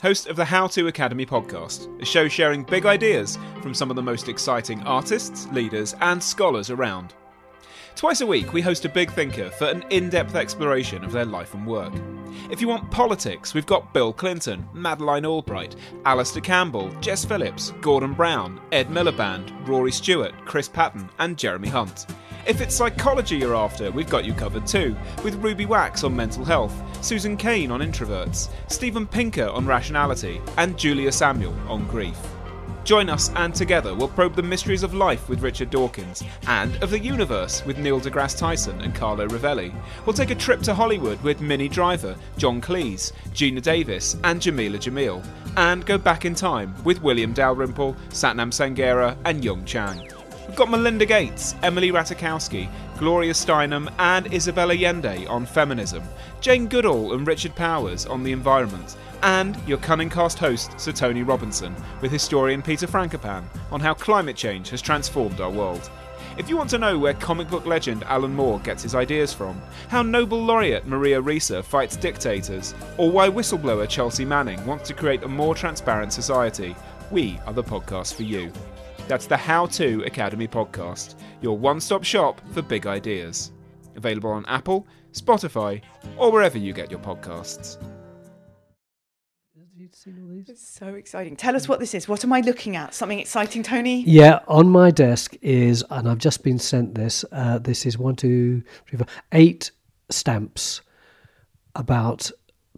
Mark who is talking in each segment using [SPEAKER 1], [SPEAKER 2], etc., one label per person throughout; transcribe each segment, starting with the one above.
[SPEAKER 1] host of the How To Academy podcast, a show sharing big ideas from some of the most exciting artists, leaders, and scholars around. Twice a week, we host a big thinker for an in depth exploration of their life and work. If you want politics, we've got Bill Clinton, Madeleine Albright, Alastair Campbell, Jess Phillips, Gordon Brown, Ed Miliband, Rory Stewart, Chris Patten, and Jeremy Hunt. If it's psychology you're after, we've got you covered too, with Ruby Wax on mental health, Susan Cain on introverts, Steven Pinker on rationality, and Julia Samuel on grief. Join us and together we'll probe the mysteries of life with Richard Dawkins and of the universe with Neil deGrasse Tyson and Carlo Rovelli. We'll take a trip to Hollywood with Minnie Driver, John Cleese, Geena Davis, and Jamila Jamil, and go back in time with William Dalrymple, Sathnam Sanghera, and Jung Chang. We've got Melinda Gates, Emily Ratajkowski, Gloria Steinem, and Isabella Allende on feminism, Jane Goodall and Richard Powers on the environment, and your cunning cast host, Sir Tony Robinson, with historian Peter Frankopan on how climate change has transformed our world. If you want to know where comic book legend Alan Moore gets his ideas from, how Nobel laureate Maria Ressa fights dictators, or why whistleblower Chelsea Manning wants to create a more transparent society, we are the podcast for you. That's the How To Academy podcast, your one stop shop for big ideas. Available on Apple, Spotify, or wherever you get your podcasts.
[SPEAKER 2] It's so exciting. Tell us what this is. What am I looking at? Something exciting, Tony?
[SPEAKER 3] Yeah, on my desk is, and I've just been sent this. Uh, this is one, two, three, four, eight stamps about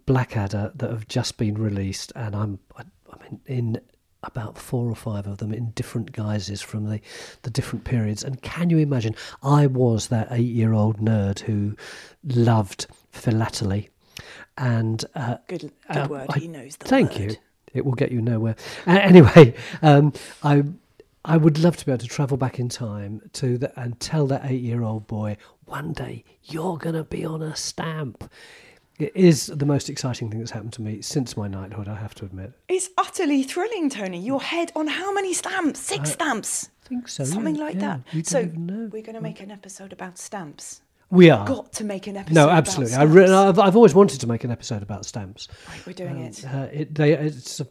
[SPEAKER 3] Blackadder that have just been released, and I'm I, I'm in, in about four or five of them in different guises from the the different periods. And can you imagine? I was that eight-year-old nerd who loved philately, and uh,
[SPEAKER 2] Good, good
[SPEAKER 3] uh,
[SPEAKER 2] word.
[SPEAKER 3] I-
[SPEAKER 2] he knows the
[SPEAKER 3] Thank
[SPEAKER 2] word.
[SPEAKER 3] you. It will get you nowhere. Uh, anyway, um, I I would love to be able to travel back in time to the, and tell that eight-year-old boy, one day you're going to be on a stamp. It is the most exciting thing that's happened to me since my knighthood. I have to admit.
[SPEAKER 2] It's utterly thrilling, Tony. Your head on how many stamps? Six stamps.
[SPEAKER 3] I think so.
[SPEAKER 2] Something like
[SPEAKER 3] yeah.
[SPEAKER 2] that. So we're going to make an episode about stamps.
[SPEAKER 3] We are.
[SPEAKER 2] Got to make an episode.
[SPEAKER 3] no,
[SPEAKER 2] about
[SPEAKER 3] absolutely. I
[SPEAKER 2] stamps.
[SPEAKER 3] re- I've, I've always wanted to make an episode about stamps.
[SPEAKER 2] Right, we're doing it.
[SPEAKER 3] Uh, it they, it's a,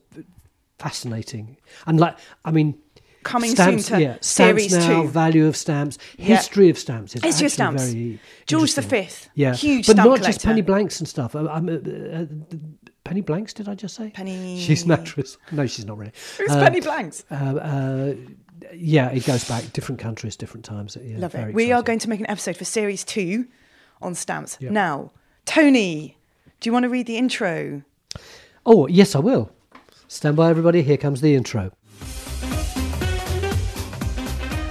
[SPEAKER 3] fascinating, and like I mean,
[SPEAKER 2] Coming
[SPEAKER 3] stamps,
[SPEAKER 2] soon to
[SPEAKER 3] yeah,
[SPEAKER 2] series
[SPEAKER 3] now,
[SPEAKER 2] two.
[SPEAKER 3] value of stamps,
[SPEAKER 2] Yeah.
[SPEAKER 3] history of stamps. Is
[SPEAKER 2] History of stamps.
[SPEAKER 3] Very
[SPEAKER 2] George V.
[SPEAKER 3] yeah,
[SPEAKER 2] Huge
[SPEAKER 3] but not just penny blanks and stuff. Uh, I'm, uh, uh, penny blanks, did I just say?
[SPEAKER 2] Penny-
[SPEAKER 3] She's an actress. No, she's not really.
[SPEAKER 2] Who's
[SPEAKER 3] Uh,
[SPEAKER 2] Penny Blanks?
[SPEAKER 3] Uh, uh, yeah, it goes back different countries, different times. Yeah,
[SPEAKER 2] Love it. We are going to make an episode for series two on stamps.
[SPEAKER 3] Yeah.
[SPEAKER 2] Now, Tony, do you want to read the intro?
[SPEAKER 3] Oh, yes, I will. Stand by, everybody. Here comes the intro.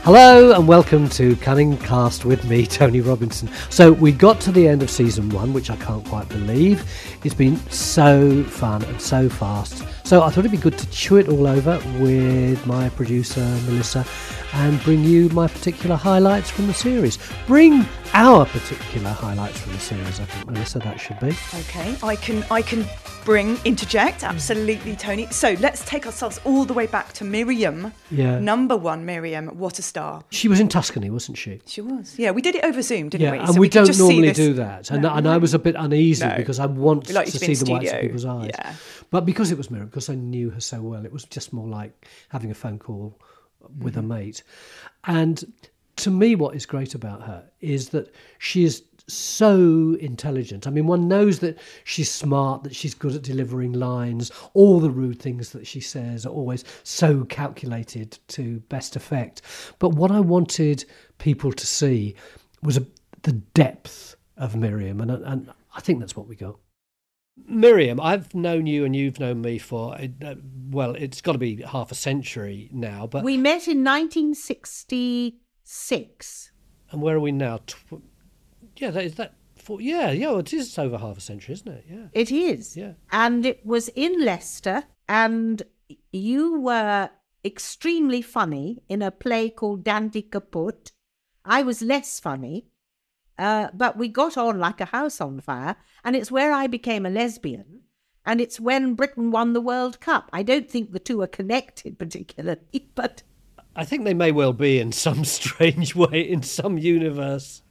[SPEAKER 3] Hello and welcome to Cunningcast with me, Tony Robinson. So we got to the end of season one, which I can't quite believe. It's been so fun and so fast. So I thought it'd be good to chew it all over with my producer Melissa and bring you my particular highlights from the series. Bring our particular highlights from the series, I think, Melissa, that should be.
[SPEAKER 2] Okay, I can I can bring interject absolutely, Tony. So let's take ourselves all the way back to Miriam.
[SPEAKER 3] Yeah.
[SPEAKER 2] Number one, Miriam. What a star.
[SPEAKER 3] She was in Tuscany, wasn't she?
[SPEAKER 2] She was. Yeah, we did it over Zoom, didn't
[SPEAKER 3] yeah,
[SPEAKER 2] we?
[SPEAKER 3] and
[SPEAKER 2] So
[SPEAKER 3] we,
[SPEAKER 2] could
[SPEAKER 3] don't normally do that. And,
[SPEAKER 2] No,
[SPEAKER 3] and I was a bit uneasy
[SPEAKER 2] No.
[SPEAKER 3] because I want
[SPEAKER 2] like
[SPEAKER 3] to
[SPEAKER 2] to
[SPEAKER 3] see
[SPEAKER 2] in
[SPEAKER 3] the whites of people's eyes.
[SPEAKER 2] Yeah.
[SPEAKER 3] But because it was Miriam, because I knew her so well, it was just more like having a phone call with
[SPEAKER 2] Mm-hmm.
[SPEAKER 3] a mate. And to me, what is great about her is that she is so intelligent. I mean, one knows that she's smart, that she's good at delivering lines. All the rude things that she says are always so calculated to best effect. But what I wanted people to see was a, the depth of Miriam, and, and I think that's what we got. Miriam, I've known you and you've known me for, uh, well, it's got to be half a century now, but.
[SPEAKER 4] We met in 1966.
[SPEAKER 3] And where are we now? Tw- yeah, that is that. For, yeah, yeah, well, it is over half a century, isn't it? Yeah.
[SPEAKER 4] It is.
[SPEAKER 3] Yeah.
[SPEAKER 4] And it was in Leicester, and you were extremely funny in a play called Dandy Kaput. I was less funny, uh, but we got on like a house on fire, and it's where I became a lesbian. And it's when Britain won the World Cup. I don't think the two are connected particularly, but
[SPEAKER 3] I think they may well be in some strange way, in some universe.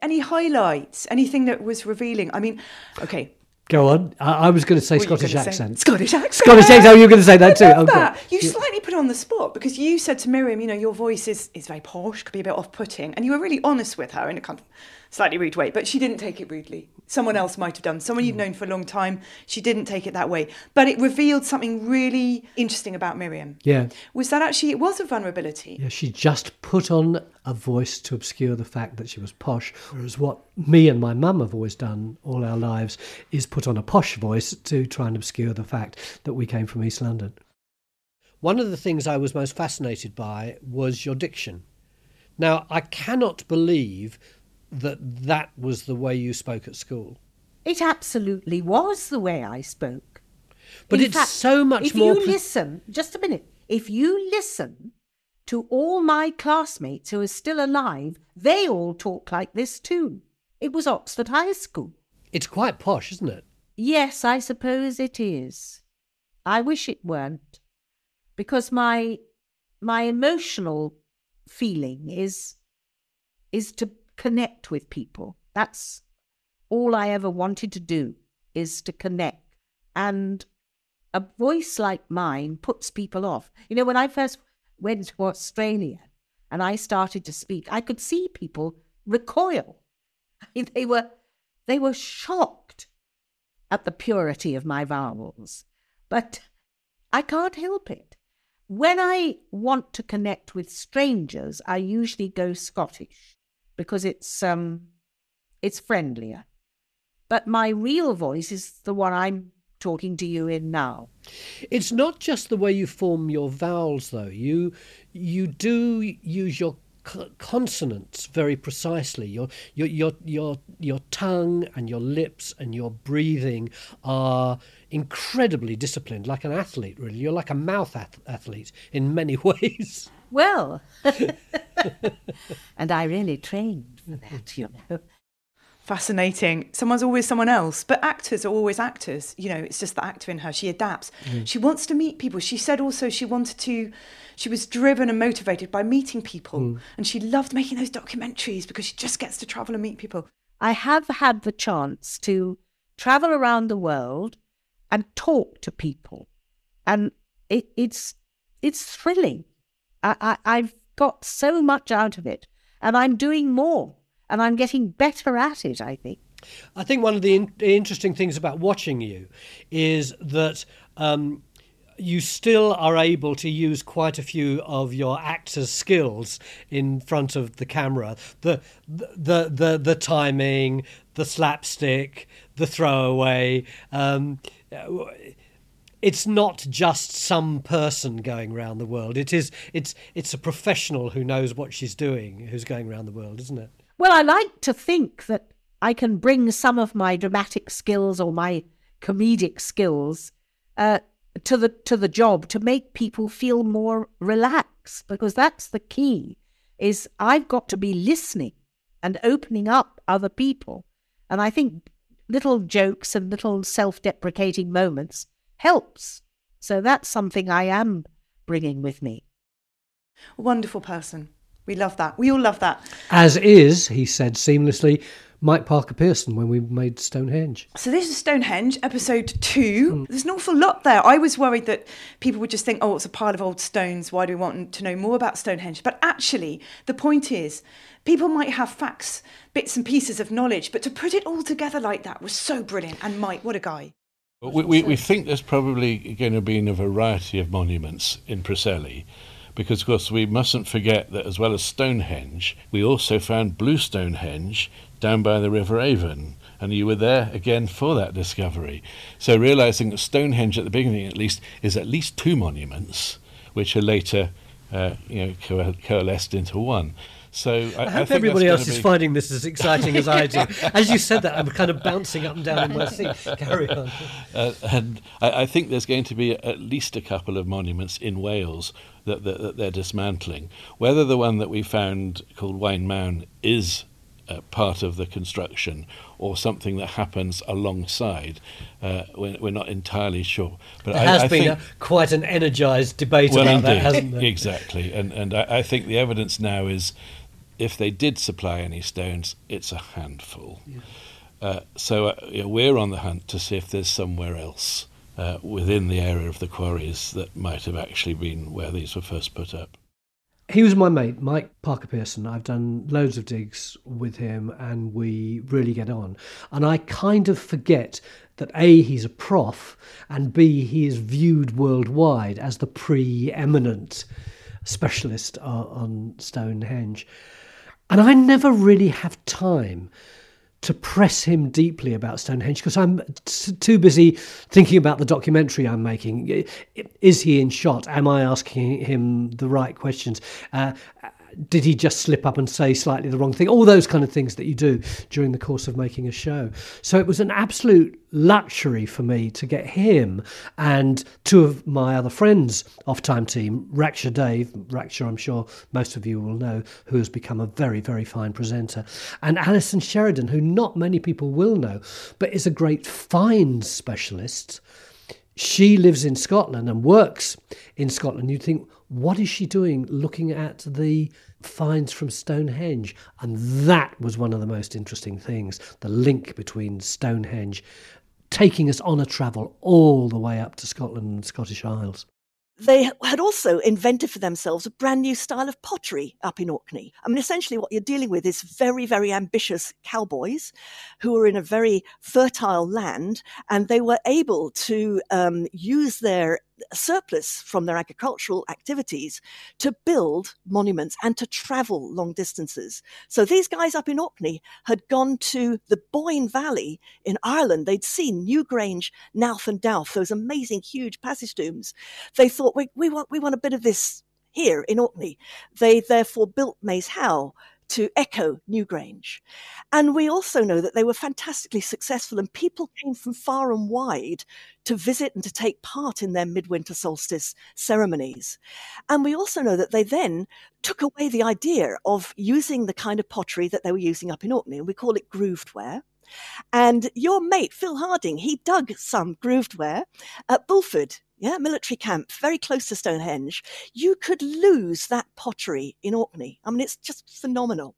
[SPEAKER 2] Any highlights? Anything that was revealing? I mean, okay.
[SPEAKER 3] Go on. I, I was going to say Scottish
[SPEAKER 2] gonna say?
[SPEAKER 3] accent.
[SPEAKER 2] Scottish accent.
[SPEAKER 3] Scottish accent. Oh, you were going to say that too. Oh,
[SPEAKER 2] that. You
[SPEAKER 3] Yeah.
[SPEAKER 2] slightly put on the spot because you said to Miriam, you know, your voice is, is very posh, could be a bit off putting. And you were really honest with her in a kind of slightly rude way, but she didn't take it rudely. Someone else might have done. Someone
[SPEAKER 3] Hmm.
[SPEAKER 2] you've known for a long time, she didn't take it that way. But it revealed something really interesting about Miriam.
[SPEAKER 3] Yeah.
[SPEAKER 2] Was that actually, it was a vulnerability.
[SPEAKER 3] Yeah, she just put on a voice to obscure the fact that she was posh, whereas what me and my mum have always done all our lives is put on a posh voice to try and obscure the fact that we came from East London. One of the things I was most fascinated by was your diction. Now, I cannot believe that that was the way you spoke at school.
[SPEAKER 4] it absolutely was the way I spoke.
[SPEAKER 3] But
[SPEAKER 4] In
[SPEAKER 3] it's
[SPEAKER 4] fact,
[SPEAKER 3] so much
[SPEAKER 4] if
[SPEAKER 3] more.
[SPEAKER 4] you
[SPEAKER 3] pre-
[SPEAKER 4] listen, just a minute. If you listen to all my classmates who are still alive, they all talk like this too. It was Oxford High School.
[SPEAKER 3] It's quite posh, isn't it?
[SPEAKER 4] Yes, I suppose it is. I wish it weren't, because my my emotional feeling is is to connect with people. That's all I ever wanted to do is to connect. And a voice like mine puts people off. You know, when I first went to Australia and I started to speak, I could see people recoil. I mean, they were they were shocked at the purity of my vowels. But I can't help it. When I want to connect with strangers, I usually go Scottish because it's um it's friendlier. But my real voice is the one I'm talking to you in now.
[SPEAKER 3] It's not just the way you form your vowels, though. You you do use your consonants very precisely. Your your your your your tongue and your lips and your breathing are incredibly disciplined, like an athlete. Really, you're like a mouth ath- athlete in many ways.
[SPEAKER 4] Well, and I really trained for that, mm-hmm. you know.
[SPEAKER 2] Fascinating. Someone's always someone else, but actors are always actors. You know, it's just the actor in her. She adapts. Mm-hmm. She wants to meet people. She said also she wanted to, she was driven and motivated by meeting people. Mm. And she loved making those documentaries because she just gets to travel and meet people.
[SPEAKER 4] I have had the chance to travel around the world and talk to people, and it, it's it's thrilling. I, I, I've got so much out of it, and I'm doing more, and I'm getting better at it. I think.
[SPEAKER 3] I think one of the in- interesting things about watching you is that um, you still are able to use quite a few of your actor's skills in front of the camera. The the the the, timing, the slapstick, the throwaway. Um, it's not just some person going around the world. It is it's it's a professional who knows what she's doing who's going around the world, isn't it?
[SPEAKER 4] Well, I like to think that I can bring some of my dramatic skills or my comedic skills uh, to the to the job to make people feel more relaxed because that's the key. Is I've got to be listening and opening up other people. And I think little jokes and little self deprecating moments helps. So that's something I am bringing with me.
[SPEAKER 2] Wonderful person. We love that. We all love that.
[SPEAKER 3] As is, he said seamlessly, Mike Parker Pearson when we made Stonehenge.
[SPEAKER 2] So this is Stonehenge, episode two. Mm. There's an awful lot there. I was worried that people would just think, oh, it's a pile of old stones. Why do we want to know more about Stonehenge? But actually, the point is, people might have facts, bits and pieces of knowledge, but to put it all together like that was so brilliant. And Mike, what a guy.
[SPEAKER 5] We, we, we think there's probably going to be a variety of monuments in Preseli because of course we mustn't forget that as well as Stonehenge, we also found Blue Stonehenge down by the River Avon, and you were there again for that discovery. So realizing that Stonehenge at the beginning, at least, is at least two monuments, which are later, uh, you know, co- coalesced into one. So I,
[SPEAKER 3] I hope I everybody else is finding this as exciting as I do. As you said that, I'm kind of bouncing up and down in my seat. Carry on.
[SPEAKER 5] Uh, and I, I, think there's going to be at least a couple of monuments in Wales that, that, that they're dismantling. Whether the one that we found called Waun Mawn is uh, part of the construction or something that happens alongside. Uh, we're, we're, not entirely sure.
[SPEAKER 3] But there I, has I been a, quite an energised debate
[SPEAKER 5] well,
[SPEAKER 3] about
[SPEAKER 5] indeed,
[SPEAKER 3] that, hasn't there?
[SPEAKER 5] Exactly, and and I, I, think the evidence now is, if they did supply any stones, it's a handful. Yeah. Uh, so uh, we're on the hunt to see if there's somewhere else uh, within the area of the quarries that might have actually been where these were first put up.
[SPEAKER 3] He was my mate, Mike Parker Pearson. I've done loads of digs with him and we really get on. And I kind of forget that A, he's a prof, and B, he is viewed worldwide as the preeminent specialist on Stonehenge. And I never really have time to press him deeply about Stonehenge because I'm t- too busy thinking about the documentary I'm making. Is he in shot? Am I asking him the right questions? Uh, did he just slip up and say slightly the wrong thing? All those kind of things that you do during the course of making a show. So it was an absolute luxury for me to get him and two of my other friends off time team, Raksha Dave, Raksha, I'm sure most of you will know, who has become a very, very fine presenter, and Alison Sheridan, who not many people will know, but is a great finds specialist she lives in Scotland and works in Scotland, you'd think, what is she doing looking at the finds from Stonehenge? And that was one of the most interesting things the link between Stonehenge taking us on a travel all the way up to Scotland and Scottish Isles
[SPEAKER 6] they had also invented for themselves a brand new style of pottery up in Orkney. I mean, essentially, what you're dealing with is very, very ambitious cowboys who are in a very fertile land, and they were able to um, use their surplus from their agricultural activities to build monuments and to travel long distances. So these guys up in Orkney had gone to the Boyne Valley in Ireland. They'd seen Newgrange, Knowth and Dowth, those amazing huge passage tombs. They thought, we, we, want, we want a bit of this here in Orkney. They therefore built Maes Howe to echo Newgrange. And we also know that they were fantastically successful, and people came from far and wide to visit and to take part in their midwinter solstice ceremonies. And we also know that they then took away the idea of using the kind of pottery that they were using up in Orkney, and we call it grooved ware. And your mate, Phil Harding, he dug some grooved ware at Bulford yeah, military camp, very close to Stonehenge, you could lose that pottery in Orkney. I mean, it's just phenomenal.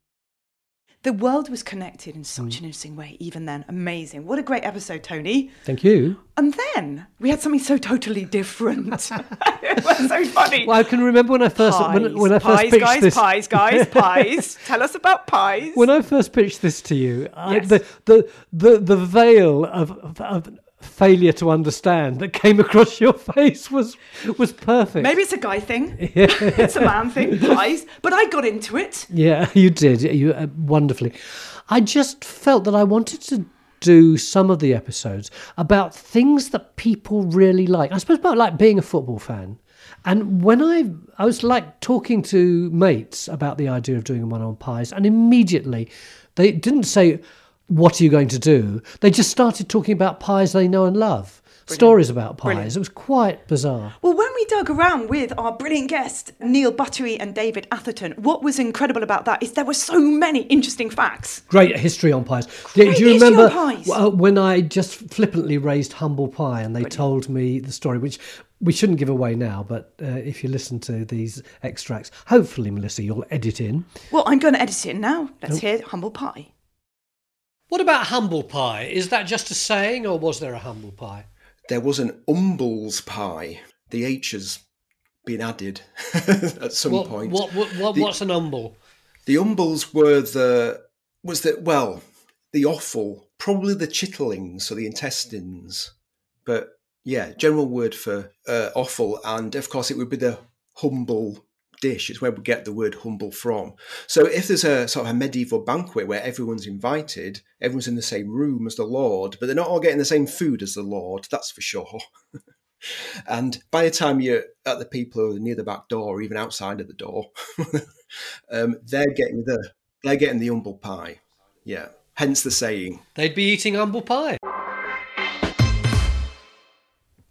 [SPEAKER 2] The world was connected in such mm. an interesting way, even then. Amazing. What a great episode, Tony.
[SPEAKER 3] Thank you.
[SPEAKER 2] And then we had something so totally different. it was so funny.
[SPEAKER 3] Well, I can remember when I first
[SPEAKER 2] pies,
[SPEAKER 3] when, when I
[SPEAKER 2] first
[SPEAKER 3] pies, pitched
[SPEAKER 2] guys,
[SPEAKER 3] this.
[SPEAKER 2] Pies, guys, pies. Tell us about pies.
[SPEAKER 3] When I first pitched this to you, yes. I, the, the the the veil of, of failure to understand that came across your face was was perfect.
[SPEAKER 2] Maybe it's a guy thing. Yeah. it's a man thing. Pies, but I got into it.
[SPEAKER 3] Yeah, you did. You uh, wonderfully. I just felt that I wanted to do some of the episodes about things that people really like. I suppose about like being a football fan. And when I I was like talking to mates about the idea of doing one on pies, and immediately they didn't say what are you going to do? They just started talking about pies they know and love. Stories about pies.
[SPEAKER 2] Brilliant.
[SPEAKER 3] It was quite bizarre.
[SPEAKER 2] Well, when we dug around with our brilliant guests, Neil Buttery and David Atherton, what was incredible about that is there were so many interesting facts.
[SPEAKER 3] Great history on pies.
[SPEAKER 2] Great
[SPEAKER 3] Do you remember
[SPEAKER 2] pies.
[SPEAKER 3] when I just flippantly raised humble pie and they told me the story, which we shouldn't give away now, but uh, if you listen to these extracts, hopefully, Melissa, you'll edit in.
[SPEAKER 2] Well, I'm going to edit it in now. Let's hear Humble Pie.
[SPEAKER 3] What about humble pie? Is that just a saying, or was there a humble pie?
[SPEAKER 7] There was an Umbles pie. The H has been added at some
[SPEAKER 3] what,
[SPEAKER 7] point.
[SPEAKER 3] What, what, what,
[SPEAKER 7] The-
[SPEAKER 3] what's an umble?
[SPEAKER 7] The umbles were the was that well the offal, probably the chitterlings, so the intestines. But yeah, general word for uh, offal, and of course it would be the humble dish. It's where we get the word humble from. So if there's a sort of a medieval banquet where everyone's invited, everyone's in the same room as the Lord, but they're not all getting the same food as the Lord. That's for sure. And by the time you're at the people who are near the back door, or even outside of the door, um, they're getting the they're getting the humble pie. Yeah, hence the saying.
[SPEAKER 3] They'd be eating humble pie.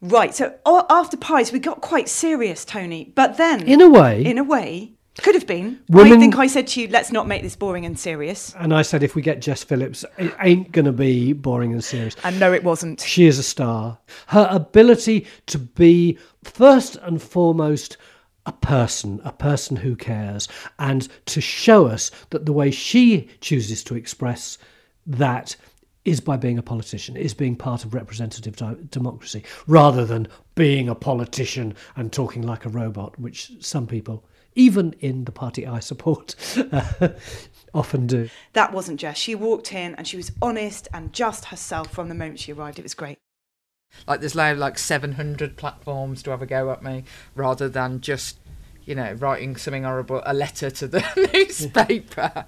[SPEAKER 2] Right, so after pies, we got quite serious, Tony. But then,
[SPEAKER 3] In a way.
[SPEAKER 2] in a way, could have been. I think I said to you, let's not make this boring and serious.
[SPEAKER 3] And I said, if we get Jess Phillips, it ain't going to be boring and serious.
[SPEAKER 2] And no, it wasn't.
[SPEAKER 3] She is a star. Her ability to be, first and foremost, a person, a person who cares, and to show us that the way she chooses to express that is by being a politician, is being part of representative di- democracy, rather than being a politician and talking like a robot, which some people, even in the party I support, often do.
[SPEAKER 2] That wasn't Jess. She walked in and she was honest and just herself from the moment she arrived. It was great.
[SPEAKER 8] Like there's now like 700 platforms to have a go at me, rather than just, you know, writing something horrible, a letter to the newspaper.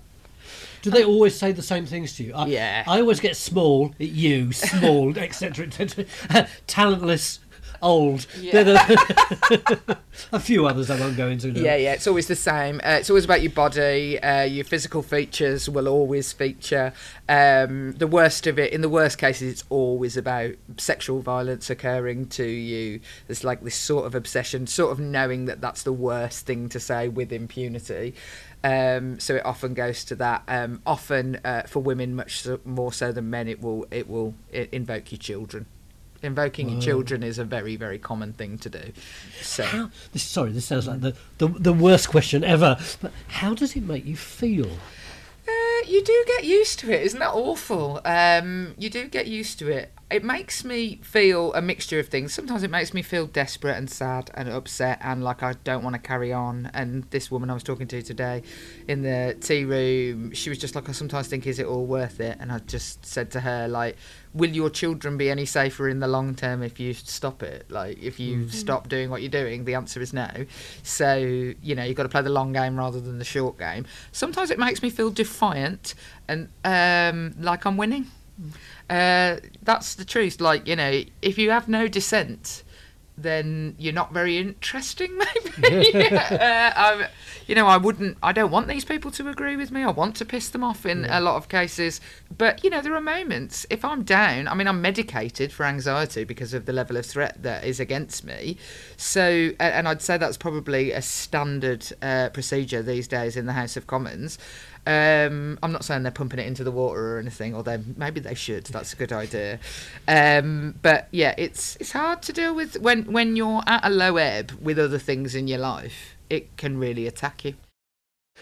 [SPEAKER 3] Do they always say the same things to you? I,
[SPEAKER 8] Yeah.
[SPEAKER 3] I always get small, you, small, etc., etc. Talentless, old. The- a few others I won't go into. now.
[SPEAKER 8] Yeah, yeah, it's always the same. Uh, it's always about your body. Uh, your physical features will always feature. Um, the worst of it, in the worst cases, it's always about sexual violence occurring to you. There's like this sort of obsession, sort of knowing that that's the worst thing to say with impunity. Um, so it often goes to that. Um, often uh, for women, much so, more so than men, it will it will i invoke your children. Invoking your children is a very very common thing to do. So.
[SPEAKER 3] How, this, sorry, this sounds like the, the, the worst question ever. But how does it make you feel?
[SPEAKER 8] Uh, you do get used to it, isn't that awful? Um, you do get used to it. It makes me feel a mixture of things. Sometimes it makes me feel desperate and sad and upset and like I don't want to carry on. And this woman I was talking to today in the tea room, she was just like, I sometimes think, is it all worth it? And I just said to her, like, will your children be any safer in the long term if you stop it? Like, if you
[SPEAKER 3] Mm.
[SPEAKER 8] stop doing what you're doing, the answer is no. So, you know, you've got to play the long game rather than the short game. Sometimes it makes me feel defiant and um, like I'm winning. Uh, that's the truth. Like, you know, if you have no dissent, then you're not very interesting, maybe. uh, I'm, you know, I wouldn't, I don't want these people to agree with me. I want to piss them off in a lot of cases. But, you know, there are moments, if I'm down, I mean, I'm medicated for anxiety because of the level of threat that is against me. So, and I'd say that's probably a standard uh, procedure these days in the House of Commons. Um, I'm not saying they're pumping it into the water or anything, although maybe they should. That's a good idea. Um, but yeah, it's it's hard to deal with when when you're at a low ebb with other things in your life. It can really attack you.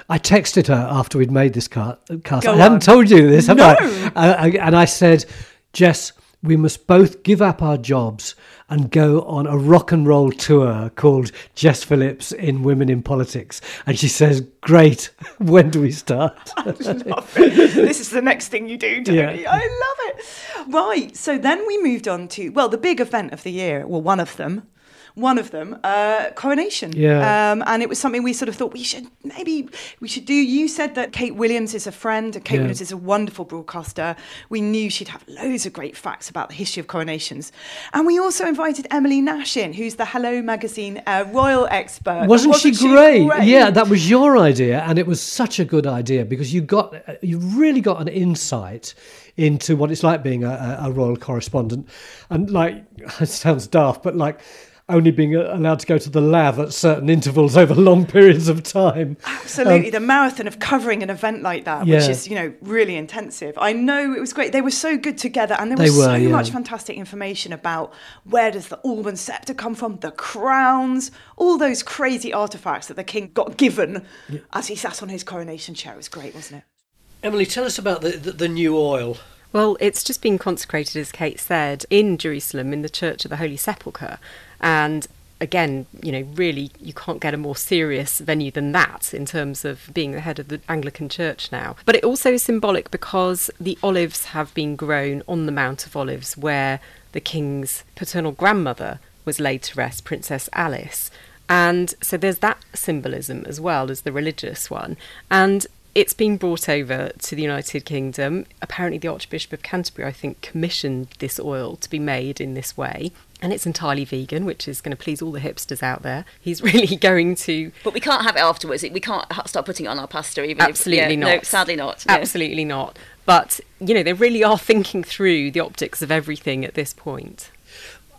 [SPEAKER 3] I texted her after we'd made this car- cast.
[SPEAKER 8] Go
[SPEAKER 3] I haven't told you this, have
[SPEAKER 8] No.
[SPEAKER 3] I? Uh, I- and I said, Jess, we must both give up our jobs and go on a rock and roll tour called Jess Phillips in Women in Politics. And she says, Great. When do we start?
[SPEAKER 2] this is the next thing you do, Tony.
[SPEAKER 3] Yeah.
[SPEAKER 2] I love it. Right. So then we moved on to, well, the big event of the year, well, one of them, One of them, uh, coronation.
[SPEAKER 3] Yeah.
[SPEAKER 2] Um, and it was something we sort of thought we should maybe we should do. You said that Kate Williams is a friend, and Kate
[SPEAKER 3] Yeah.
[SPEAKER 2] Williams is a wonderful broadcaster. We knew she'd have loads of great facts about the history of coronations, and we also invited Emily Nash in, who's the Hello magazine uh, royal expert.
[SPEAKER 3] Wasn't, she, great? Yeah, that was your idea, and it was such a good idea because you got you really got an insight into what it's like being a, a, a royal correspondent, and like it sounds daft, but like only being uh, allowed to go to the lav at certain intervals over long periods of time.
[SPEAKER 2] Absolutely,
[SPEAKER 3] Um,
[SPEAKER 2] the marathon of covering an event like that, which is you know really intensive. I know it was great. They were so good together, and there
[SPEAKER 3] They
[SPEAKER 2] was
[SPEAKER 3] were,
[SPEAKER 2] so
[SPEAKER 3] yeah.
[SPEAKER 2] much fantastic information about where does the Alban scepter come from, the crowns, all those crazy artifacts that the king got given as he sat on his coronation chair. It was great, wasn't it?
[SPEAKER 3] Emily, tell us about the, the, the new oil.
[SPEAKER 9] Well, it's just been consecrated, as Kate said, in Jerusalem in the Church of the Holy Sepulchre. And again, you know, really, you can't get a more serious venue than that in terms of being the head of the Anglican Church now. But it also is symbolic because the olives have been grown on the Mount of Olives where the king's paternal grandmother was laid to rest, Princess Alice. And so there's that symbolism as well as the religious one. And it's been brought over to the United Kingdom. Apparently, the Archbishop of Canterbury, I think, commissioned this oil to be made in this way. And it's entirely vegan, which is going to please all the hipsters out there. He's really going to.
[SPEAKER 10] But we can't have it afterwards. We can't ha- start putting it on our pasta, even
[SPEAKER 9] Absolutely
[SPEAKER 10] if,
[SPEAKER 9] not.
[SPEAKER 10] No, sadly not. no.
[SPEAKER 9] Absolutely not. But, you know, they really are thinking through the optics of everything at this point.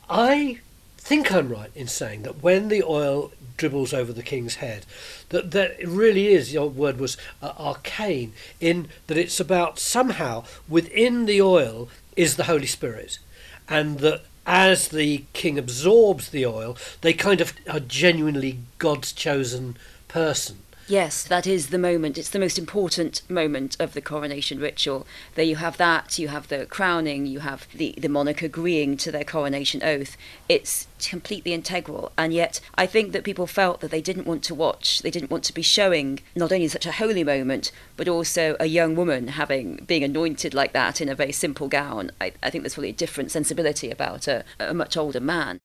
[SPEAKER 3] I think I'm right in saying that when the oil dribbles over the king's head, that that really is. Your word was uh, arcane in that it's about somehow within the oil is the Holy Spirit, and that as the king absorbs the oil, they kind of are genuinely God's chosen person.
[SPEAKER 10] Yes, that is the moment. It's the most important moment of the coronation ritual. There you have that, you have the crowning, you have the, the monarch agreeing to their coronation oath. It's completely integral. And yet, I think that people felt that they didn't want to watch, they didn't want to be showing not only such a holy moment, but also a young woman having being anointed like that in a very simple gown. I, I think there's probably a different sensibility about a, a much older man.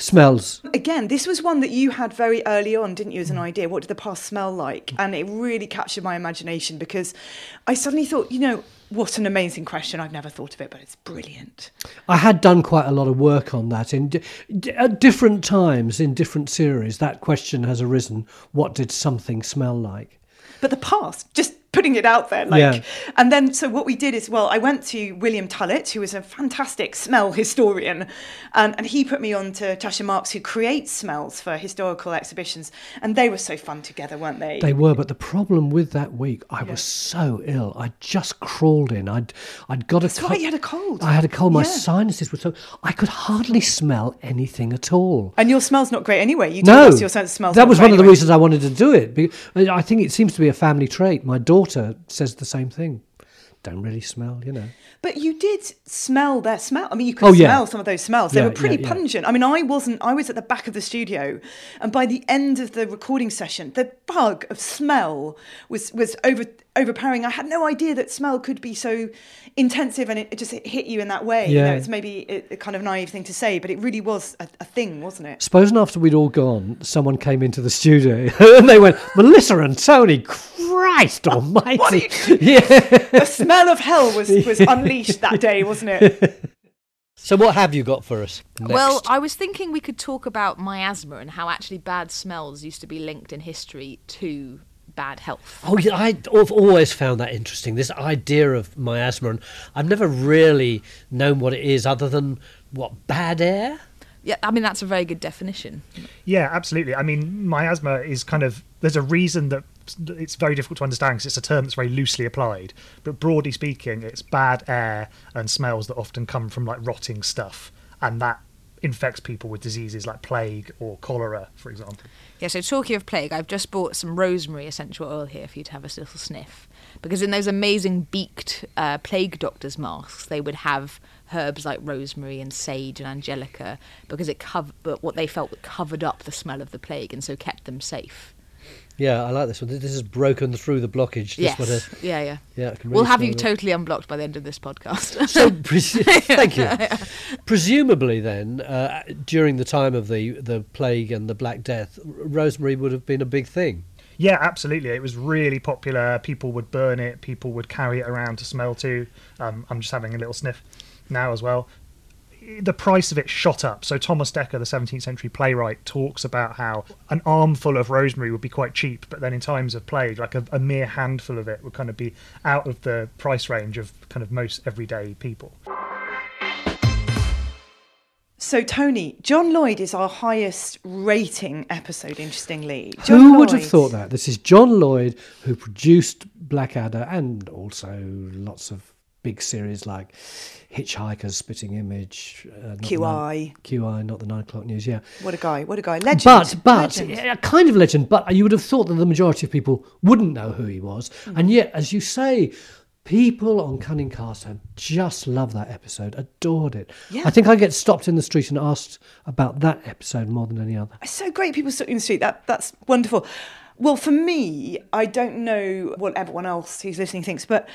[SPEAKER 3] Smells.
[SPEAKER 2] Again, this was one that you had very early on, didn't you, as an mm. idea? What did the past smell like? Mm. And it really captured my imagination because I suddenly thought, you know, what an amazing question. I've never thought of it, but it's brilliant.
[SPEAKER 3] I had done quite a lot of work on that in di- at different times in different series. That question has arisen: What did something smell like?
[SPEAKER 2] But the past, just putting it out there, like,
[SPEAKER 3] Yeah.
[SPEAKER 2] and then so what we did is, well, I went to William Tullett, who is a fantastic smell historian, and, and he put me on to Tasha Marks, who creates smells for historical exhibitions, and they were so fun together, weren't they?
[SPEAKER 3] They were, but the problem with that week, I was so ill. I just crawled in. I'd I'd got
[SPEAKER 2] That's
[SPEAKER 3] a
[SPEAKER 2] right, you had a cold.
[SPEAKER 3] I had a cold. My
[SPEAKER 2] Yeah.
[SPEAKER 3] sinuses were so I could hardly smell anything at all.
[SPEAKER 2] And your smell's not great anyway. You
[SPEAKER 3] no,
[SPEAKER 2] your sense of smell.
[SPEAKER 3] that was one of the reasons I wanted to do it. I think it seems to be a family trait. My daughter says the same thing. Don't really smell, you know.
[SPEAKER 2] But you did smell their smell. I mean, you could
[SPEAKER 3] Oh, yeah.
[SPEAKER 2] smell some of those smells. They
[SPEAKER 3] Yeah,
[SPEAKER 2] were pretty
[SPEAKER 3] yeah.
[SPEAKER 2] pungent. I mean, I wasn't. I was at the back of the studio, and by the end of the recording session, the bug of smell was was over overpowering. I had no idea that smell could be so intensive, and it, it just hit you in that way. You know,
[SPEAKER 3] Yeah.
[SPEAKER 2] it's maybe a, a kind of naive thing to say, but it really was a, a thing, wasn't it?
[SPEAKER 3] Supposing after we'd all gone, someone came into the studio and they went, Melissa and Tony, Christ Almighty! yeah.
[SPEAKER 2] the smell of hell was was unleashed that day, wasn't it?
[SPEAKER 3] So what have you got for us?
[SPEAKER 11] Well. I was thinking we could talk about miasma and how actually bad smells used to be linked in history to bad health.
[SPEAKER 3] Oh, yeah, I- I've always found that interesting. This idea of miasma, and I've never really known what it is, other than what bad air.
[SPEAKER 11] Yeah, I mean that's a very good definition.
[SPEAKER 12] Yeah, absolutely. I mean, miasma is kind of there's a reason that it's very difficult to understand because it's a term that's very loosely applied. But broadly speaking, it's bad air and smells that often come from like rotting stuff, and that infects people with diseases like plague or cholera, for example.
[SPEAKER 11] Yeah, so talking of plague, I've just bought some rosemary essential oil here for you to have a little sniff. Because in those amazing beaked uh, plague doctors' masks, they would have herbs like rosemary and sage and angelica because it covered, but what they felt covered up the smell of the plague and so kept them safe.
[SPEAKER 3] Yeah, I like this one. This has broken through the blockage. This
[SPEAKER 11] Yes.
[SPEAKER 3] one has-
[SPEAKER 11] Yeah, yeah.
[SPEAKER 3] Yeah, I can
[SPEAKER 11] We'll have you
[SPEAKER 3] it.
[SPEAKER 11] totally unblocked by the end of this podcast.
[SPEAKER 3] So, presu- thank you. Presumably, then, uh, during the time of the the plague and the Black Death, rosemary would have been a big thing.
[SPEAKER 12] Yeah, absolutely. It was really popular. People would burn it. People would carry it around to smell to. Um, I'm just having a little sniff now as well. The price of it shot up. So Thomas Dekker, the 17th century playwright, talks about how an armful of rosemary would be quite cheap, but then in times of plague, like a, a mere handful of it would kind of be out of the price range of kind of most everyday people.
[SPEAKER 2] So, Tony, John Lloyd is our highest rating episode, interestingly. John
[SPEAKER 3] Who would have thought that? This is John Lloyd, who produced Blackadder and also lots of big series like Hitchhiker's Spitting Image, uh,
[SPEAKER 2] QI.
[SPEAKER 3] nine- QI, not the nine o'clock news. Yeah,
[SPEAKER 2] What a guy, what a guy. Legend.
[SPEAKER 3] But but
[SPEAKER 2] Legend.
[SPEAKER 3] a kind of legend. But you would have thought that the majority of people wouldn't know who he was,
[SPEAKER 2] Hmm.
[SPEAKER 3] and yet, as you say. People on Cunning Castle just love that episode, adored it.
[SPEAKER 2] Yeah.
[SPEAKER 3] I think I get stopped in the street and asked about that episode more than any other.
[SPEAKER 2] It's so great people stood in the street. That that's wonderful. Well, for me, I don't know what everyone else who's listening thinks, but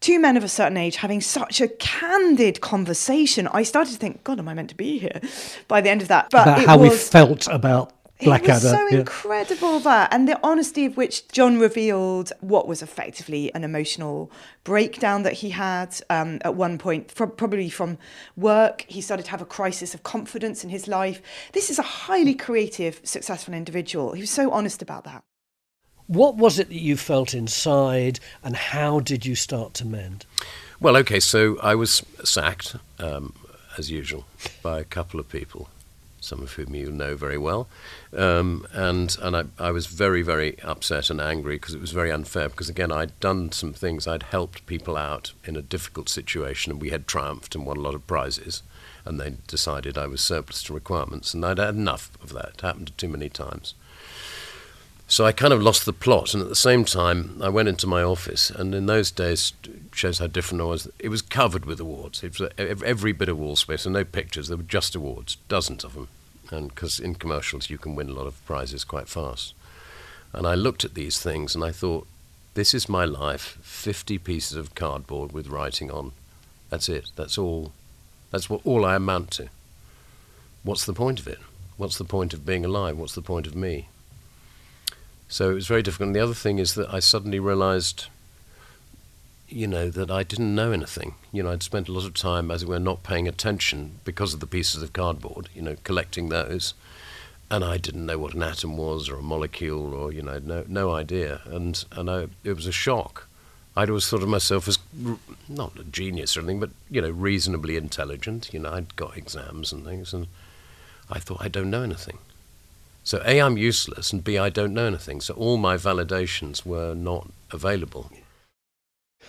[SPEAKER 2] two men of a certain age having such a candid conversation, I started to think, God, am I meant to be here? By the end of that, but
[SPEAKER 3] about how we felt about Blackadder.
[SPEAKER 2] It was so
[SPEAKER 3] yeah.
[SPEAKER 2] incredible that, and the honesty of which John revealed what was effectively an emotional breakdown that he had um, at one point, from, probably from work. He started to have a crisis of confidence in his life. This is a highly creative, successful individual. He was so honest about that.
[SPEAKER 3] What was it that you felt inside, and how did you start to mend?
[SPEAKER 13] Well, okay, so I was sacked, um, as usual, by a couple of people, some of whom you know very well. Um, and and I, I was very, very upset and angry because it was very unfair. Because, again, I'd done some things, I'd helped people out in a difficult situation, and we had triumphed and won a lot of prizes. And they decided I was surplus to requirements, and I'd had enough of that. It happened too many times. So I kind of lost the plot, and at the same time, I went into my office, and in those days, shows how different I was. It was covered with awards. It was every bit of wall space, and no pictures. There were just awards, dozens of them, and because in commercials you can win a lot of prizes quite fast. And I looked at these things, and I thought, this is my life. Fifty pieces of cardboard with writing on. That's it. That's all. That's what all I amount to. What's the point of it? What's the point of being alive? What's the point of me? So it was very difficult. And the other thing is that I suddenly realized, you know, that I didn't know anything. You know, I'd spent a lot of time, as it were, not paying attention because of the pieces of cardboard, you know, collecting those. And I didn't know what an atom was or a molecule or, you know, no, no idea. And, and I, it was a shock. I'd always thought of myself as not a genius or anything, but, you know, reasonably intelligent. You know, I'd got exams and things. And I thought, I don't know anything. So A, I'm useless, and B, I don't know anything. So all my validations were not available.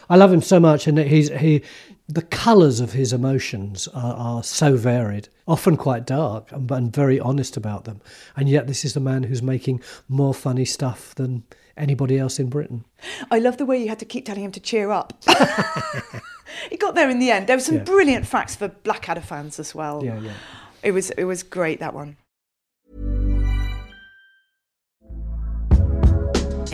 [SPEAKER 3] I love him so much, and he's he. The colours of his emotions are, are so varied, often quite dark, and, and very honest about them. And yet, this is the man who's making more funny stuff than anybody else in Britain.
[SPEAKER 2] I love the way you had to keep telling him to cheer up. he got there in the end. There were some
[SPEAKER 3] Yeah.
[SPEAKER 2] brilliant facts for Blackadder fans as well.
[SPEAKER 3] Yeah, yeah.
[SPEAKER 2] It was it was great that one.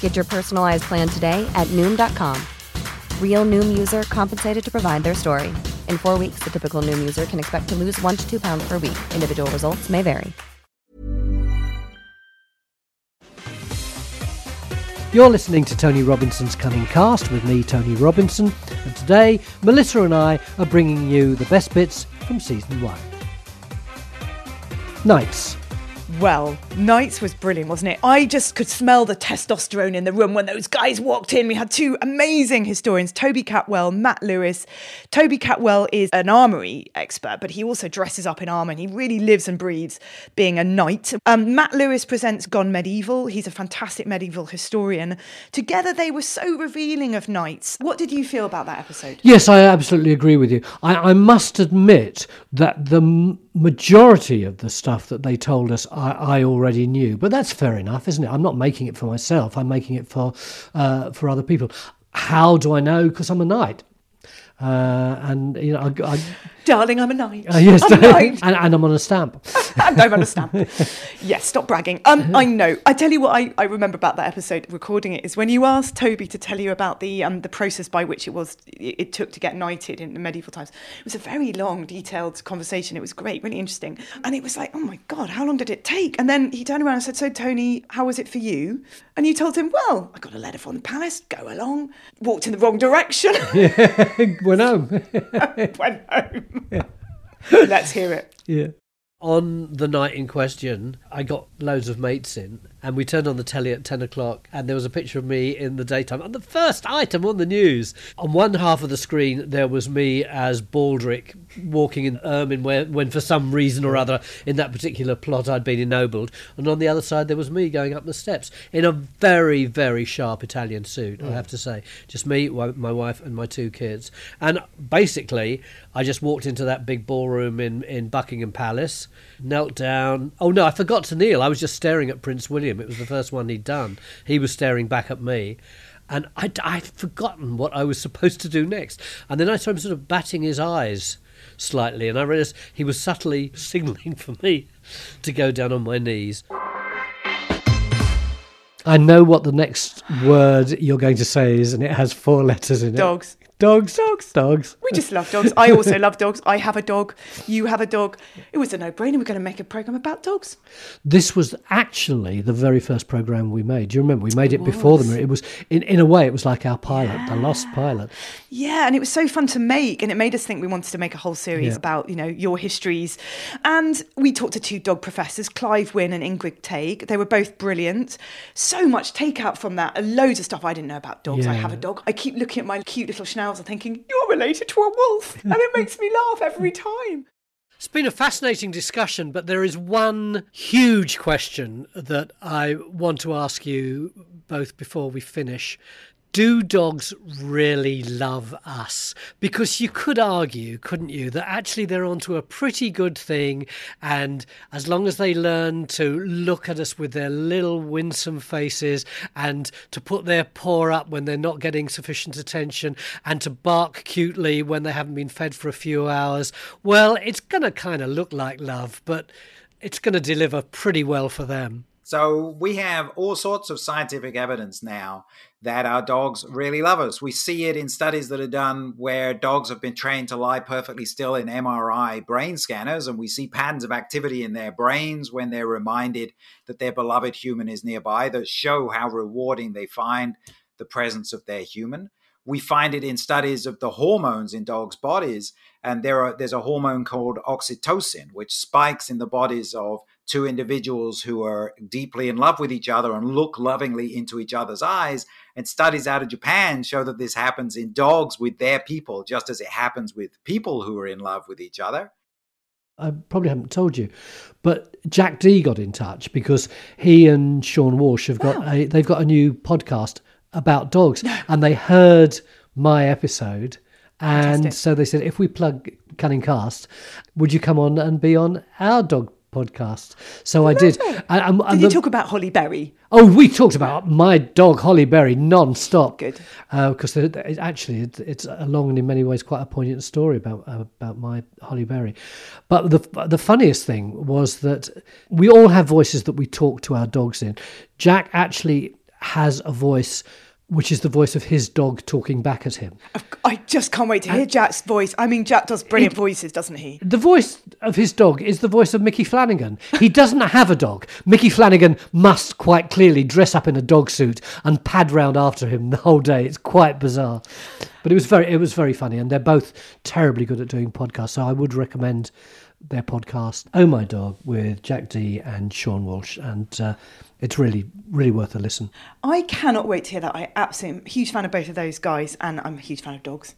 [SPEAKER 14] Get your personalized plan today at Noom.com. Real Noom user compensated to provide their story. In four weeks, the typical Noom user can expect to lose one to two pounds per week. Individual results may vary.
[SPEAKER 3] You're listening to Tony Robinson's Cunningcast with me, Tony Robinson, and today Melissa and I are bringing you the best bits from season one. Nights.
[SPEAKER 2] Well, Nights was brilliant, wasn't it? I just could smell the testosterone in the room when those guys walked in. We had two amazing historians, Toby Capwell, Matt Lewis. Toby Capwell is an armory expert, but he also dresses up in armour and he really lives and breathes being a knight. Um, Matt Lewis presents Gone Medieval. He's a fantastic medieval historian. Together, they were so revealing of knights. What did you feel about that episode?
[SPEAKER 3] Yes, I absolutely agree with you. I, I must admit that the majority of the stuff that they told us I, I, already knew. But that's fair enough, isn't it? I'm not making it for myself. I'm making it for uh, for other people. How do I know? Because I'm a knight. Uh, and you know, I, I,
[SPEAKER 2] darling, I'm a knight.
[SPEAKER 3] Uh, yes,
[SPEAKER 2] I'm a knight.
[SPEAKER 3] and, and, I'm on a stamp.
[SPEAKER 2] and I'm on a stamp. yes, stop bragging. Um, I know. I tell you what, I, I remember about that episode recording it is when you asked Toby to tell you about the um the process by which it was it, it took to get knighted in the medieval times. It was a very long, detailed conversation. It was great, really interesting, and it was like, oh my god, how long did it take? And then he turned around and said, so Tony, how was it for you? And you told him, well, I got a letter from the palace. Go along. Walked in the wrong direction.
[SPEAKER 3] Went home.
[SPEAKER 2] Went home. Yeah. Let's hear it.
[SPEAKER 3] Yeah. On the night in question, I got loads of mates in, and we turned on the telly at 10 o'clock, and there was a picture of me in the daytime. And the first item on the news, on one half of the screen, there was me as Baldric walking in ermine, where, when for some reason or other in that particular plot I'd been ennobled. And on the other side, there was me going up the steps in a very, very sharp Italian suit, I mm. have to say. Just me, my wife, and my two kids. And basically, I just walked into that big ballroom in, in Buckingham Palace, knelt down. Oh no, I forgot to kneel. I was just staring at Prince William. It was the first one he'd done. He was staring back at me. And I'd, I'd forgotten what I was supposed to do next. And then I saw him sort of batting his eyes slightly, and I realised he was subtly signalling for me to go down on my knees. I know what the next word you're going to say is, and it has four letters in it.
[SPEAKER 2] Dogs.
[SPEAKER 3] Dogs.
[SPEAKER 2] Dogs.
[SPEAKER 3] Dogs.
[SPEAKER 2] We just love dogs. I also love dogs. I have a dog. You have a dog. It was a no brainer. We're going to make a program about dogs.
[SPEAKER 3] This was actually the very first program we made. Do you remember? We made it, it before them. It was, in, in a way, it was like our pilot, yeah. the lost pilot.
[SPEAKER 2] Yeah, and it was so fun to make. And it made us think we wanted to make a whole series yeah. about, you know, your histories. And we talked to two dog professors, Clive Wynne and Ingrid Tague. They were both brilliant. So much takeout from that. Loads of stuff I didn't know about dogs. Yeah. I have a dog. I keep looking at my cute little schnauzer and thinking, you're related to a wolf. and it makes me laugh every time.
[SPEAKER 3] It's been a fascinating discussion, but there is one huge question that I want to ask you both before we finish do dogs really love us? Because you could argue, couldn't you, that actually they're onto a pretty good thing, and as long as they learn to look at us with their little winsome faces and to put their paw up when they're not getting sufficient attention and to bark cutely when they haven't been fed for a few hours, well, it's going to kind of look like love, but it's going to deliver pretty well for them.
[SPEAKER 15] So we have all sorts of scientific evidence now that our dogs really love us. We see it in studies that are done where dogs have been trained to lie perfectly still in MRI brain scanners, and we see patterns of activity in their brains when they're reminded that their beloved human is nearby that show how rewarding they find the presence of their human. We find it in studies of the hormones in dogs' bodies, and there are, there's a hormone called oxytocin, which spikes in the bodies of two individuals who are deeply in love with each other and look lovingly into each other's eyes. And studies out of Japan show that this happens in dogs with their people, just as it happens with people who are in love with each other.
[SPEAKER 3] I probably haven't told you, but Jack Dee got in touch because he and Sean Walsh have got wow. a they've got a new podcast about dogs, and they heard my episode, and Fantastic. so they said if we plug Cunningcast, would you come on and be on our dog podcast. So I, I did.
[SPEAKER 2] And, did you the, talk about Holly Berry?
[SPEAKER 3] Oh, we talked about my dog Holly Berry non-stop.
[SPEAKER 2] Good.
[SPEAKER 3] Because uh, it, actually, it, it's a long and in many ways quite a poignant story about uh, about my Holly Berry. But the the funniest thing was that we all have voices that we talk to our dogs in. Jack actually has a voice which is the voice of his dog talking back at him.
[SPEAKER 2] I just can't wait to hear Jack's voice. I mean, Jack does brilliant
[SPEAKER 3] It-
[SPEAKER 2] voices, doesn't he?
[SPEAKER 3] The voice of his dog is the voice of Micky Flanagan. He doesn't have a dog. Micky Flanagan must quite clearly dress up in a dog suit and pad round after him the whole day. It's quite bizarre. But it was very it was very funny and they're both terribly good at doing podcasts. So I would recommend their podcast Oh My Dog with Jack Dee and Sean Walsh and uh, it's really really worth a listen.
[SPEAKER 2] I cannot wait to hear that. I absolutely am a huge fan of both of those guys, and I'm a huge fan of dogs.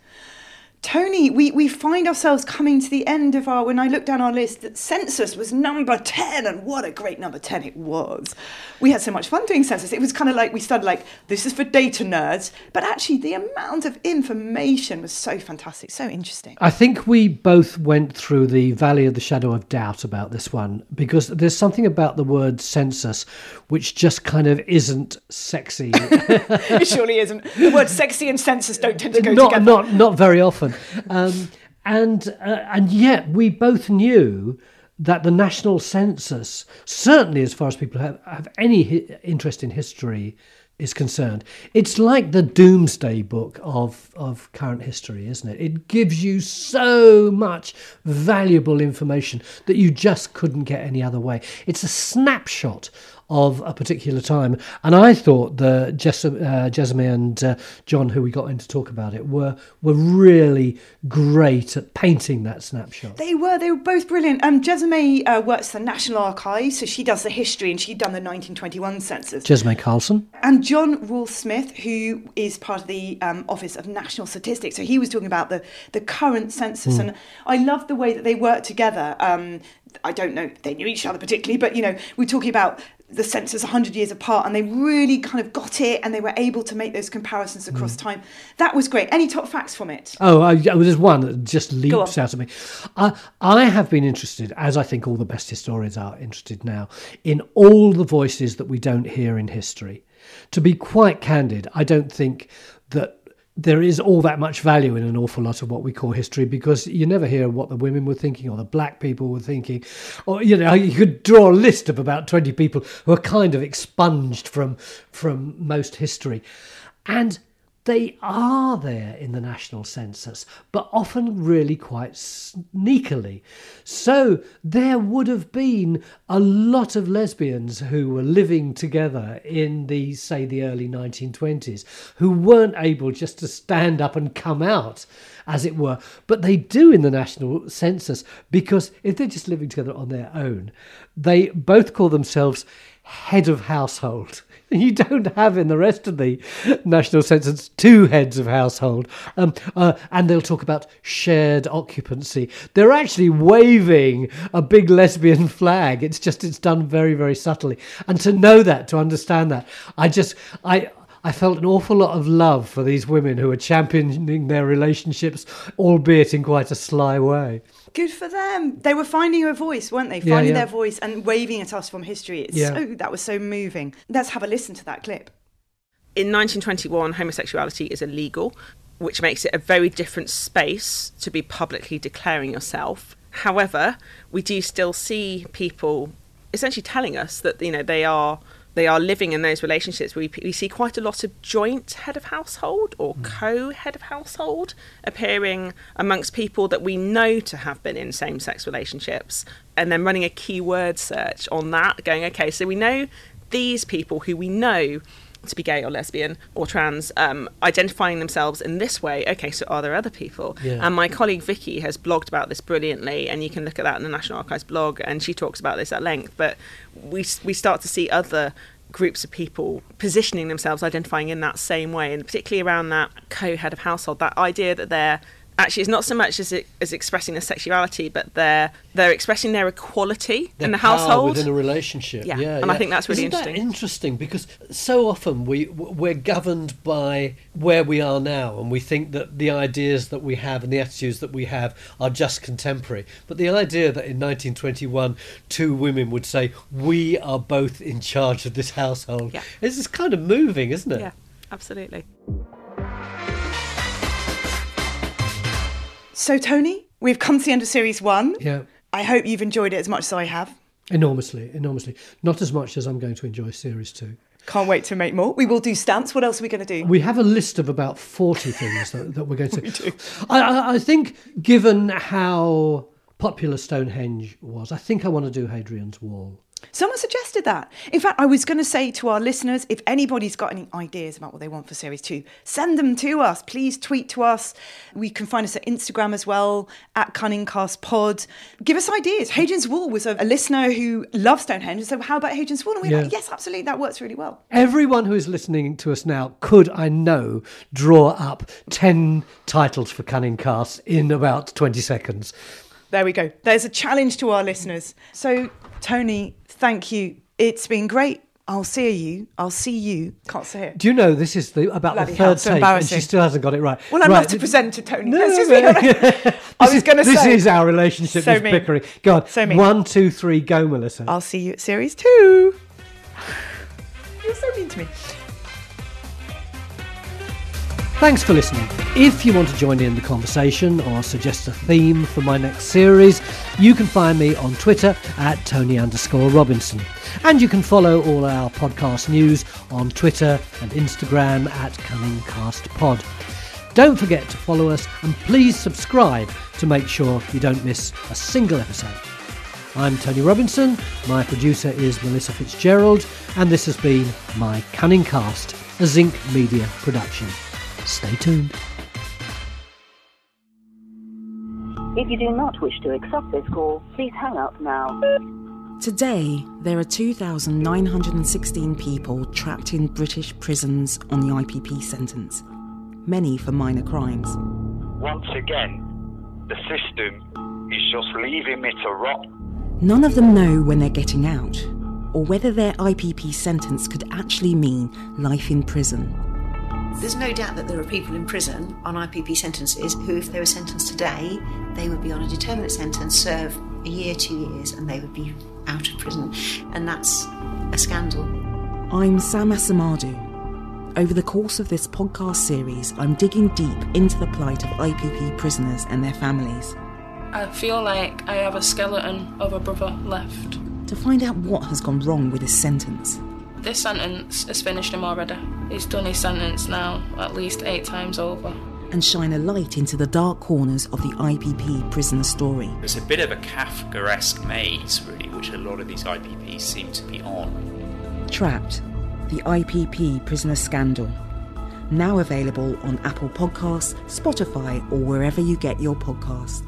[SPEAKER 2] Tony, we, we find ourselves coming to the end of our. When I look down our list, that census was number 10, and what a great number 10 it was. We had so much fun doing census. It was kind of like we started like, this is for data nerds, but actually, the amount of information was so fantastic, so interesting.
[SPEAKER 3] I think we both went through the valley of the shadow of doubt about this one because there's something about the word census which just kind of isn't sexy.
[SPEAKER 2] it surely isn't. The word sexy and census don't tend to go
[SPEAKER 3] not
[SPEAKER 2] together.
[SPEAKER 3] not not very often. Um, and uh, and yet we both knew that the national census, certainly as far as people have, have any hi- interest in history is concerned, it's like the Domesday book of of current history, isn't it? It gives you so much valuable information that you just couldn't get any other way. It's a snapshot of a particular time. And I thought the Jess, uh, Jessamy and uh, John, who we got in to talk about it, were were really great at painting that snapshot.
[SPEAKER 2] They were. They were both brilliant. Um, Jessamy uh, works the National Archives, so she does the history, and she'd done the 1921 census.
[SPEAKER 3] Jessamy Carlson.
[SPEAKER 2] And Jon Wroth-Smith, who is part of the um, Office of National Statistics, so he was talking about the, the current census,
[SPEAKER 3] Hmm.
[SPEAKER 2] and I love the way that they work together. Um, I don't know they knew each other particularly, but you know, we're talking about the census 100 years apart, and they really kind of got it, and they were able to make those comparisons across
[SPEAKER 3] Hmm.
[SPEAKER 2] time. That was great. Any top facts from it?
[SPEAKER 3] Oh, I, I- there's one that just leaps
[SPEAKER 2] on.
[SPEAKER 3] out at me. I, I have been interested, as I think all the best historians are interested now, in all the voices that we don't hear in history. To be quite candid, I don't think that there is all that much value in an awful lot of what we call history because you never hear what the women were thinking or the black people were thinking. Or you know you could draw a list of about 20 people who are kind of expunged from from most history. And they are there in the national census, but often really quite sneakily. So there would have been a lot of lesbians who were living together in the, say, the early 1920s, who weren't able just to stand up and come out, as it were. But they do in the national census because if they're just living together on their own, they both call themselves head of household. You don't have in the rest of the national census two heads of household. Um, uh, and they'll talk about shared occupancy. They're actually waving a big lesbian flag. It's just, it's done very, very subtly. And to know that, to understand that, I just, I, I felt an awful lot of love for these women who are championing their relationships, albeit in quite a sly way.
[SPEAKER 2] Good for them. They were finding a voice, weren't they?
[SPEAKER 3] Yeah,
[SPEAKER 2] Finding
[SPEAKER 3] yeah.
[SPEAKER 2] their voice and waving at us from history. It's
[SPEAKER 3] Yeah.
[SPEAKER 2] so that was so moving. Let's have a listen to that clip.
[SPEAKER 16] In 1921, homosexuality is illegal, which makes it a very different space to be publicly declaring yourself. However, we do still see people essentially telling us that you know they are they are living in those relationships. We, we see quite a lot of joint head of household or hmm. co head of household appearing amongst people that we know to have been in same sex relationships, and then running a keyword search on that, going, okay, so we know these people who we know to be gay or lesbian or trans, um, identifying themselves in this way. Okay, so are there other people?
[SPEAKER 17] Yeah.
[SPEAKER 16] And my colleague Vicky has blogged about this brilliantly, and you can look at that in the National Archives blog, and she talks about this at length. But we we start to see other groups of people positioning themselves, identifying in that same way, and particularly around that co-head of household, that idea that they're actually it's not so much as it, as expressing their sexuality, but they're they're expressing their equality
[SPEAKER 3] Their
[SPEAKER 16] in the household
[SPEAKER 3] within a relationship.
[SPEAKER 16] Yeah,
[SPEAKER 3] Yeah,
[SPEAKER 16] and
[SPEAKER 3] yeah.
[SPEAKER 16] I think that's really
[SPEAKER 3] Isn't that
[SPEAKER 16] interesting.
[SPEAKER 3] interesting because so often we we're governed by where we are now, and we think that the ideas that we have and the attitudes that we have are just contemporary. But the idea that in 1921 two women would say we are both in charge of this household
[SPEAKER 16] Yeah.
[SPEAKER 3] is kind of moving, isn't it?
[SPEAKER 16] Yeah, absolutely.
[SPEAKER 2] So, Tony, we've come to the end of series one.
[SPEAKER 3] Yeah.
[SPEAKER 2] I hope you've enjoyed it as much as I have.
[SPEAKER 3] Enormously, enormously. Not as much as I'm going to enjoy series two.
[SPEAKER 2] Can't wait to make more. We will do stamps. What else are we going to do?
[SPEAKER 3] We have a list of about 40 things that, that we're going to we do. I, I, I think, given how popular Stonehenge was, I think I want to do Hadrian's Wall.
[SPEAKER 2] Someone suggested that. In fact, I was going to say to our listeners if anybody's got any ideas about what they want for series two, send them to us. Please tweet to us. We can find us at Instagram as well, at CunningCastPod. Give us ideas. Hadrian's Wall was a, a listener who loves Stonehenge. So, how about Hadrian's Wall? And we
[SPEAKER 3] Yeah.
[SPEAKER 2] like, yes, absolutely. That works really well.
[SPEAKER 3] Everyone who is listening to us now could, I know, draw up 10 titles for Cunningcast in about 20 seconds.
[SPEAKER 2] There we go. There's a challenge to our listeners. So, Tony, thank you. It's been great. I'll see you. I'll see you. Can't say it.
[SPEAKER 3] Do you know this is the about
[SPEAKER 2] Bloody
[SPEAKER 3] the
[SPEAKER 2] hell,
[SPEAKER 3] third
[SPEAKER 2] so
[SPEAKER 3] take, and she still hasn't got it right.
[SPEAKER 2] Well, I'm
[SPEAKER 3] right.
[SPEAKER 2] not to present to Tony.
[SPEAKER 3] No,
[SPEAKER 2] Let's
[SPEAKER 3] no.
[SPEAKER 2] I
[SPEAKER 3] This
[SPEAKER 2] was
[SPEAKER 3] is-
[SPEAKER 2] going to
[SPEAKER 3] This is our relationship.
[SPEAKER 2] So
[SPEAKER 3] this
[SPEAKER 2] mean.
[SPEAKER 3] bickering. Go on.
[SPEAKER 2] So mean.
[SPEAKER 3] One, two, three, go, Melissa.
[SPEAKER 2] I'll see you at series two. You're so mean to me.
[SPEAKER 3] Thanks for listening. If you want to join in the conversation or suggest a theme for my next series, you can find me on Twitter at Tony underscore Robinson. And you can follow all our podcast news on Twitter and Instagram at CunningCastPod. Don't forget to follow us and please subscribe to make sure you don't miss a single episode. I'm Tony Robinson, my producer is Melissa FitzGerald, and this has been my Cunningcast, a Zinc Media production. Stay tuned.
[SPEAKER 18] If you do not wish to accept this call, please hang up now.
[SPEAKER 17] Today, there are 2,916 people trapped in British prisons on the IPP sentence, many for minor crimes.
[SPEAKER 19] Once again, the system is just leaving me to rot.
[SPEAKER 17] None of them know when they're getting out, or whether their IPP sentence could actually mean life in prison.
[SPEAKER 20] There's no doubt that there are people in prison on IPP sentences who, if they were sentenced today, they would be on a determinate sentence, serve a year, two years, and they would be out of prison. And that's a scandal.
[SPEAKER 17] I'm Sam Asumadu. Over the course of this podcast series, I'm digging deep into the plight of IPP prisoners and their families
[SPEAKER 21] I feel like I have a skeleton of a brother left.
[SPEAKER 17] to find out what has gone wrong with his sentence.
[SPEAKER 21] This sentence has finished him already. He's done his sentence now at least eight times over.
[SPEAKER 17] and shine a light into the dark corners of the IPP prisoner story.
[SPEAKER 22] It's a bit of a Kafkaesque maze, really, which a lot of these IPPs seem to be on.
[SPEAKER 17] Trapped, the IPP prisoner scandal. Now available on Apple Podcasts, Spotify, or wherever you get your podcasts.